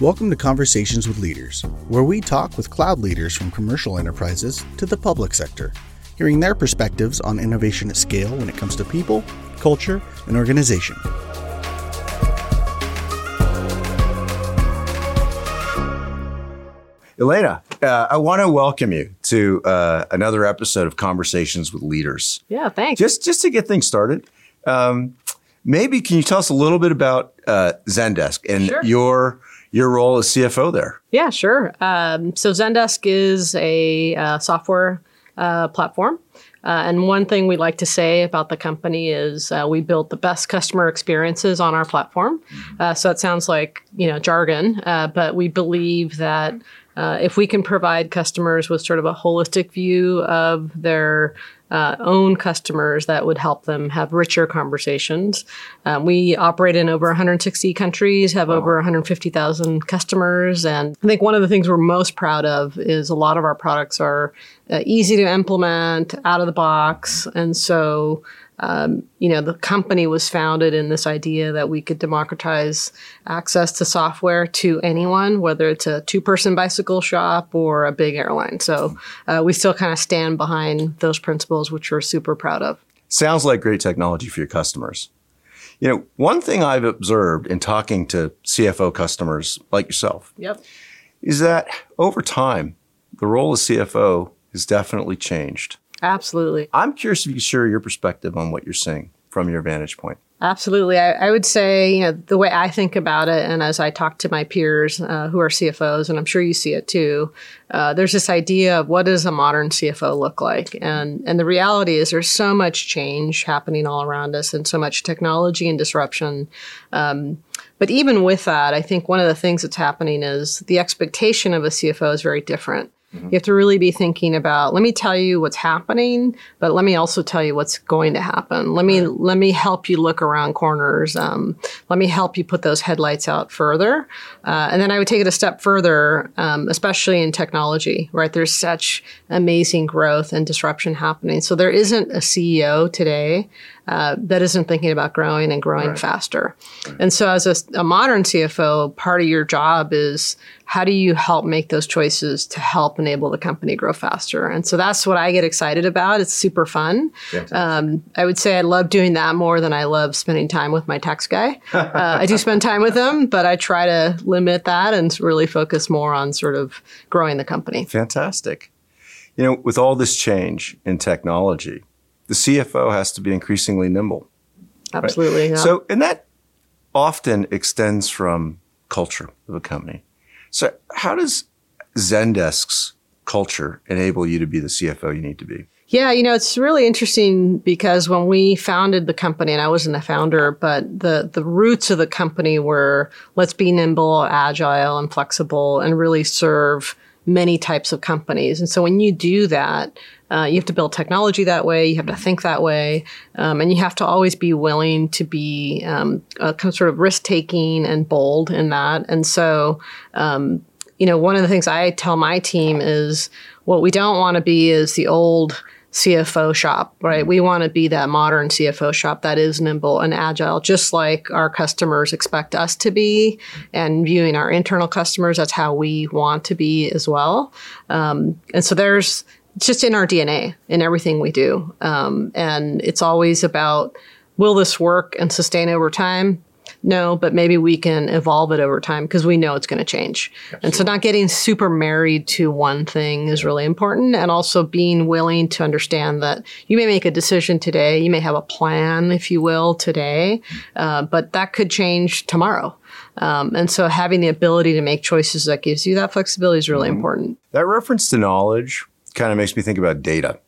Welcome to Conversations with Leaders, where we talk with cloud leaders from commercial enterprises to the public sector, hearing their perspectives on innovation at scale when it comes to people, culture, and organization. Elena, uh, I want to welcome you to uh, another episode of Conversations with Leaders. Yeah, thanks. Just just to get things started, um, maybe can you tell us a little bit about uh, Zendesk and Sure. your your role as CFO there? Yeah, sure. Um, so Zendesk is a uh, software uh, platform. Uh, and one thing we like to say about the company is uh, we build the best customer experiences on our platform. Uh, so it sounds like you know jargon, uh, but we believe that uh, if we can provide customers with sort of a holistic view of their uh, own customers, that would help them have richer conversations. Um, we operate in over 160 countries, have over 150,000 customers, and I think one of the things we're most proud of is a lot of our products are uh, easy to implement, out of the box, and so um, you know, the company was founded in this idea that we could democratize access to software to anyone, whether it's a two person bicycle shop or a big airline. So uh, we still kind of stand behind those principles, which we're super proud of. Sounds like great technology for your customers. You know, one thing I've observed in talking to CFO customers like yourself Yep. is that over time, the role of CFO has definitely changed. Absolutely. I'm curious if you could share your perspective on what you're seeing from your vantage point. Absolutely. I, I would say, you know, the way I think about it, and as I talk to my peers uh, who are CFOs, and I'm sure you see it too, uh, there's this idea of what does a modern CFO look like? And, and the reality is there's so much change happening all around us and so much technology and disruption. Um, but even with that, I think one of the things that's happening is the expectation of a CFO is very different. You have to really be thinking about, let me tell you what's happening, but let me also tell you what's going to happen. Let me, let me help you look around corners. Um, let me help you put those headlights out further. Uh, and then I would take it a step further, um, especially in technology, right? There's such amazing growth and disruption happening. So there isn't a CEO today uh, that isn't thinking about growing and growing faster. And so, as a, a modern CFO, part of your job is how do you help make those choices to help enable the company grow faster? And so that's what I get excited about. It's super fun. Um, I would say I love doing that more than I love spending time with my tax guy. Uh, I do spend time with him, but I try to limit that and really focus more on sort of growing the company. Fantastic. You know, with all this change in technology, the CFO has to be increasingly nimble. Absolutely. yeah. So, and that often extends from culture of a company. So, how does Zendesk's culture enable you to be the CFO you need to be? Yeah, you know, it's really interesting because when we founded the company, and I wasn't a founder, but the, the roots of the company were let's be nimble, agile, and flexible, and really serve many types of companies. And so when you do that, uh, you have to build technology that way, you have to think that way, um, and you have to always be willing to be um, kind of sort of risk taking and bold in that. And so, um, you know, one of the things I tell my team is what we don't want to be is the old CFO shop, right? We want to be that modern CFO shop that is nimble and agile, just like our customers expect us to be, and viewing our internal customers, that's how we want to be as well. Um, and so there's it's just in our DNA in everything we do. Um, and it's always about will this work and sustain over time? No, but maybe we can evolve it over time because we know it's going to change. And so, not getting super married to one thing is really important. And also being willing to understand that you may make a decision today, you may have a plan, if you will, today, uh, but that could change tomorrow. Um, and so, having the ability to make choices that gives you that flexibility is really important. That reference to knowledge kind of makes me think about data.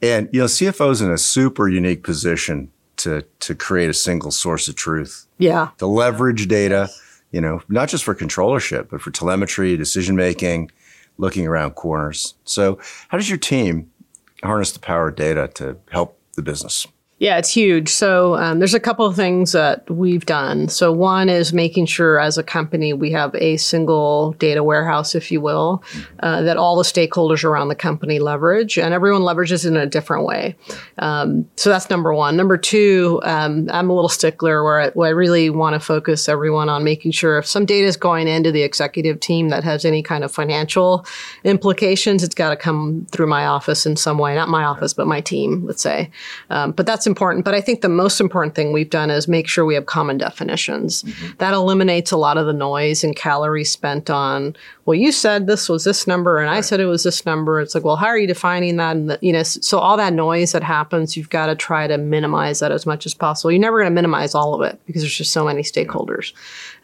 And, you know, CFO's in a super unique position to, to create a single source of truth, Yeah. to leverage data, you know, not just for controllership, but for telemetry, decision making, looking around corners. So, how does your team harness the power of data to help the business? Yeah, it's huge. So um, there's a couple of things that we've done. So one is making sure as a company we have a single data warehouse, if you will, uh, that all the stakeholders around the company leverage, and everyone leverages in a different way. Um, so that's number one. Number two, um, I'm a little stickler where I, where I really want to focus everyone on making sure if some data is going into the executive team that has any kind of financial implications, it's got to come through my office in some way. Not my office, but my team, let's say. Um, but that's important. But I think the most important thing we've done is make sure we have common definitions. Mm-hmm. That eliminates a lot of the noise and calories spent on, well, you said this was this number and right. I said it was this number. It's like, well, how are you defining that? And the, you know, so all that noise that happens, you've got to try to minimize that as much as possible. You're never going to minimize all of it because there's just so many stakeholders.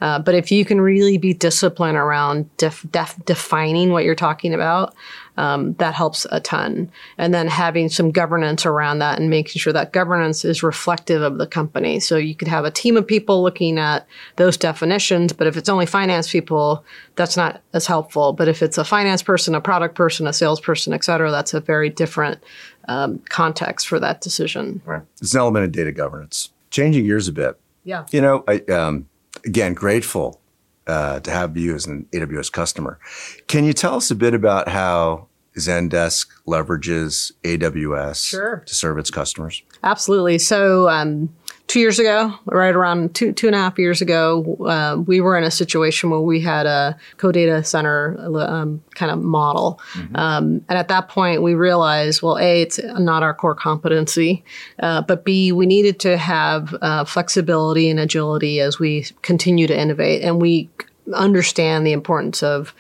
Uh, but if you can really be disciplined around def- def- defining what you're talking about, um, that helps a ton. And then having some governance around that and making sure that governance is reflective of the company. So you could have a team of people looking at those definitions, but if it's only finance people, that's not as helpful. But if it's a finance person, a product person, a salesperson, et cetera, that's a very different um, context for that decision. Right. It's an element of data governance. Changing gears a bit. Yeah. You know, I, um, again, grateful uh, to have you as an AWS customer. Can you tell us a bit about how Zendesk leverages AWS sure. to serve its customers? Absolutely. So, um, two years ago, right around two two and a half years ago, uh, we were in a situation where we had a co-data center um, kind of model, mm-hmm. um, and at that point, we realized, well, a it's not our core competency, uh, but b we needed to have uh, flexibility and agility as we continue to innovate, and we understand the importance of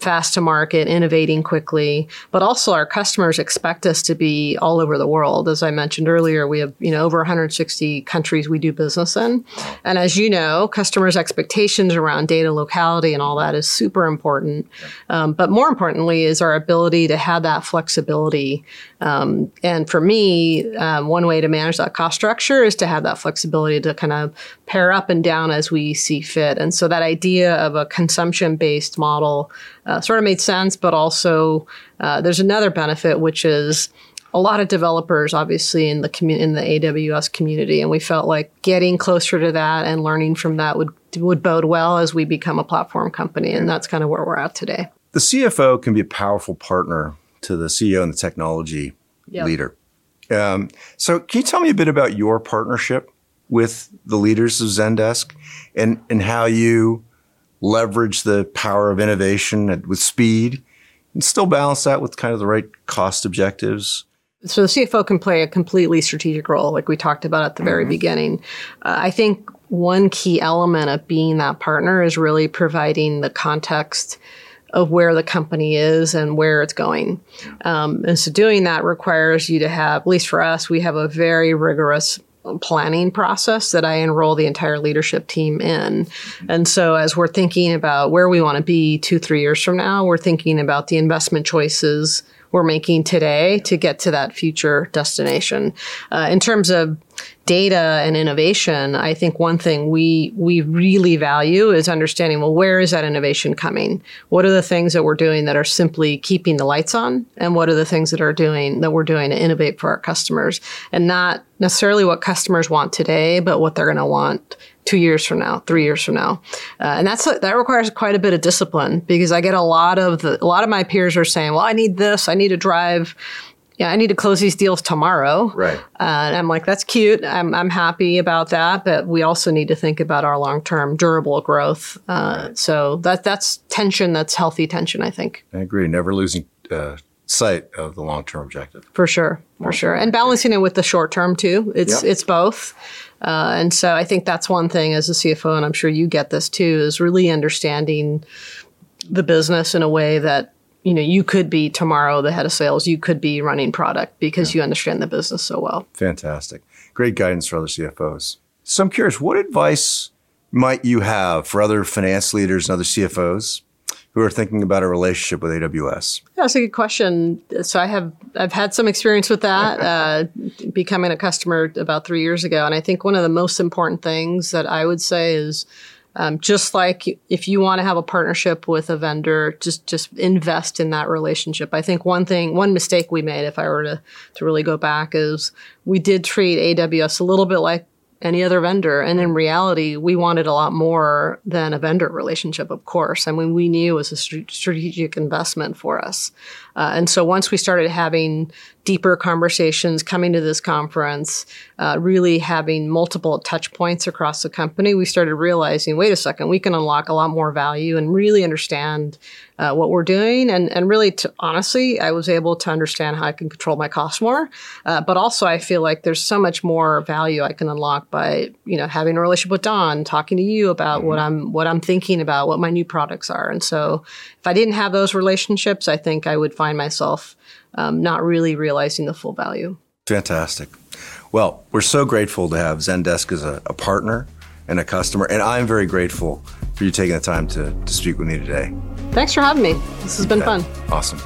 fast to market, innovating quickly, but also our customers expect us to be all over the world. As I mentioned earlier, we have, you know, over 160 countries we do business in. And as you know, customers' expectations around data locality and all that is super important. Um, but more importantly is our ability to have that flexibility. Um, and for me, um, one way to manage that cost structure is to have that flexibility to kind of pair up and down as we see fit. And so that idea of a consumption based model uh, sort of made sense, but also uh, there's another benefit, which is a lot of developers, obviously, in the commu- in the AWS community, and we felt like getting closer to that and learning from that would would bode well as we become a platform company, and that's kind of where we're at today. The CFO can be a powerful partner to the CEO and the technology yep. leader. Um, so, can you tell me a bit about your partnership with the leaders of Zendesk and and how you leverage the power of innovation with speed and still balance that with kind of the right cost objectives? So the CFO can play a completely strategic role, like we talked about at the very mm-hmm. beginning. Uh, I think one key element of being that partner is really providing the context of where the company is and where it's going. Um, and so doing that requires you to have, at least for us, we have a very rigorous planning process that I enroll the entire leadership team in. And so as we're thinking about where we want to be two, three years from now, we're thinking about the investment choices we're making today to get to that future destination. Uh, in terms of data and innovation, I think one thing we we really value is understanding well where is that innovation coming? What are the things that we're doing that are simply keeping the lights on, and what are the things that are doing that we're doing to innovate for our customers, and not necessarily what customers want today, but what they're going to want two years from now, three years from now, uh, and that's that requires quite a bit of discipline because I get a lot of the, a lot of my peers are saying, "Well, I need this, I need to drive." Yeah, I need to close these deals tomorrow. Right. Uh, and I'm like, that's cute. I'm, I'm happy about that. But we also need to think about our long term durable growth. Uh, right. So that that's tension. That's healthy tension, I think. I agree. Never losing uh, sight of the long term objective. For sure. For sure. And balancing it with the short term, too. It's, yep. it's both. Uh, and so I think that's one thing as a CFO, and I'm sure you get this too, is really understanding the business in a way that you know you could be tomorrow the head of sales, you could be running product because yeah. you understand the business so well. Fantastic, great guidance for other CFOs. So I'm curious, what advice might you have for other finance leaders and other CFOs who are thinking about a relationship with AWS? Yeah, that's a good question. So I have I've had some experience with that, uh, becoming a customer about three years ago, and I think one of the most important things that I would say is Um, just like if you want to have a partnership with a vendor, just just invest in that relationship. I think one thing, one mistake we made, if I were to to really go back, is we did treat AWS a little bit like any other vendor. And in reality, we wanted a lot more than a vendor relationship, of course. I mean, we knew it was a strategic investment for us. Uh, and so once we started having deeper conversations, coming to this conference, uh, really having multiple touch points across the company, we started realizing, wait a second, we can unlock a lot more value and really understand uh, what we're doing. And, and really, to, honestly, I was able to understand how I can control my costs more. Uh, but also, I feel like there's so much more value I can unlock by, you know, having a relationship with Don, talking to you about mm-hmm. what I'm what I'm thinking about, what my new products are. And so, if I didn't have those relationships, I think I would find myself um, not really realizing the full value. Fantastic. Well, we're so grateful to have Zendesk as a, a partner and a customer, and I'm very grateful for you taking the time to, to speak with me today. Thanks for having me. This has been fun. Awesome.